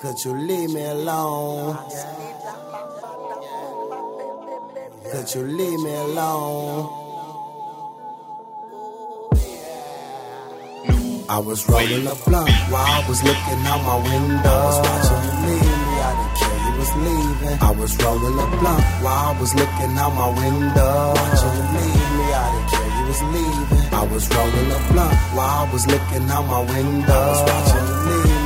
Could you leave me alone? Could you leave me alone? I was rolling a blunt while I was looking out my window. I was watching you leave me, I didn't care you was leaving. I was rolling a blunt while I was looking out my window. Watching you leave me, I didn't care you was leaving. I was rolling a blunt while I was looking out my window. I was watching you leave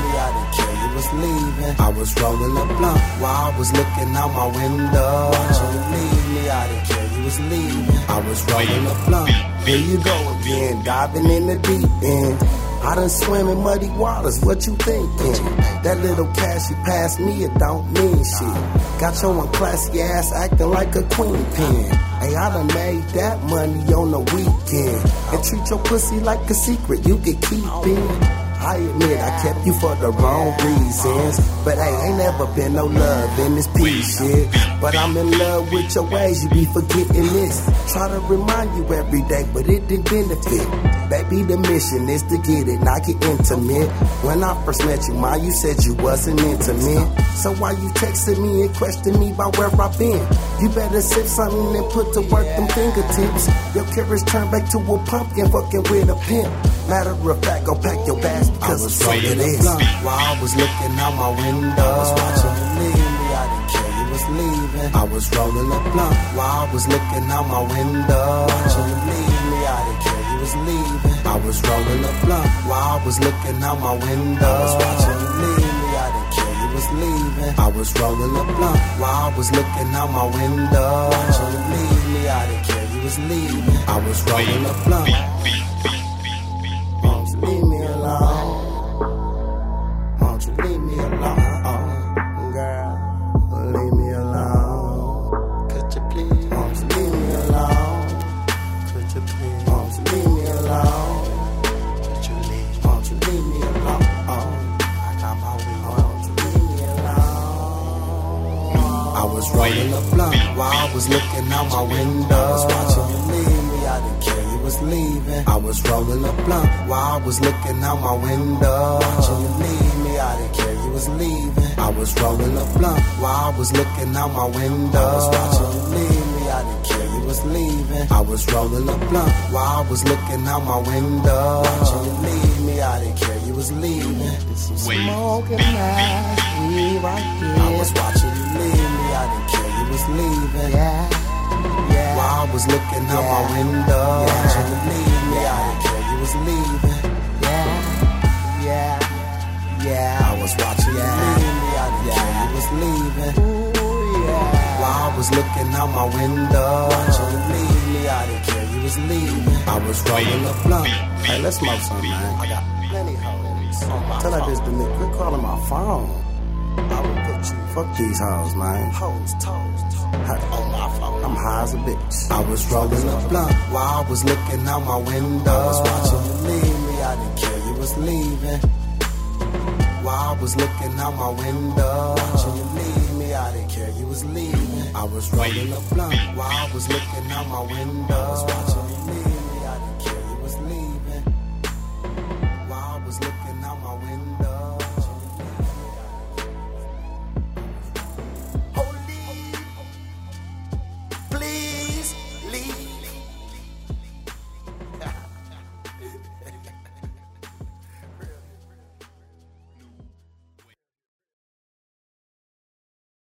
leaving. I was rolling a blunt while I was looking out my window. Watching you leave me, I didn't care you was leaving. I was rolling a blunt. Here you go again, diving in the deep end. I done swim in muddy waters, what you thinking? That little cash you passed me, it don't mean shit. Got your unclassy ass acting like a queen pin. Hey, I done made that money on the weekend. And treat your pussy like a secret you can keep in. I admit I kept you for the wrong reasons. But hey, ain't never been no love in this piece shit. But I'm in love with your ways, you be forgetting this. Try to remind you every day, but it didn't benefit. Baby, the mission is to get it, not get intimate. When I first met you, ma, you said you wasn't intimate. So why you texting me and questioning me about where I've been? You better sip something and put to work them fingertips. Your carriage turned back to a pumpkin, fucking with a pimp. Matter of fact, go pack your bags because I'm of this. While I was looking out my window, I was watching you leave me. I didn't care you was leaving. I was rolling a blunt while I was looking out my window. Watching you leave me. I didn't care you was leaving. I was rolling a blunt while I was looking out my window. I was watching you leave was leaving. I was rolling a blunt while I was looking out my window. Watching you leave me. I didn't care you was leaving. I was rolling a blunt. Was rolling a blunt while I was looking out my window. I was watching you leave me. I didn't care you was leaving. I was rolling a blunt while I was looking out my window. Watching you leave me. I didn't care you was leaving. I was rolling a blunt while I was looking out my window. I was watching you leave me. I didn't care you was leaving. I was rolling a blunt while I was looking out my window. Watching you leave me. I didn't care you was leaving. Smoking ass, we right here. I was watching was looking out my window, watching you leave me. I didn't care you was leaving. Yeah. Yeah. Yeah. I was watching you leave me. I didn't care you was leaving. Ooh, yeah. While I was looking out my window, watching you leave me. I didn't care you was leaving. I was rolling a blunt. Hey, let's smoke some, man. I got plenty hoes. Tell that bitch to me, quit calling my phone. I will put you. Fuck these hoes, man. Hoes, toes, on my phone. I'm high as a bitch. I was rolling a blunt while I was looking out my window. I was watching you leave me. I didn't care you was leaving. While I was looking out my window, watching you leave me. I didn't care you was leaving. I was rolling a blunt while I was looking out my window. I was watching you leave.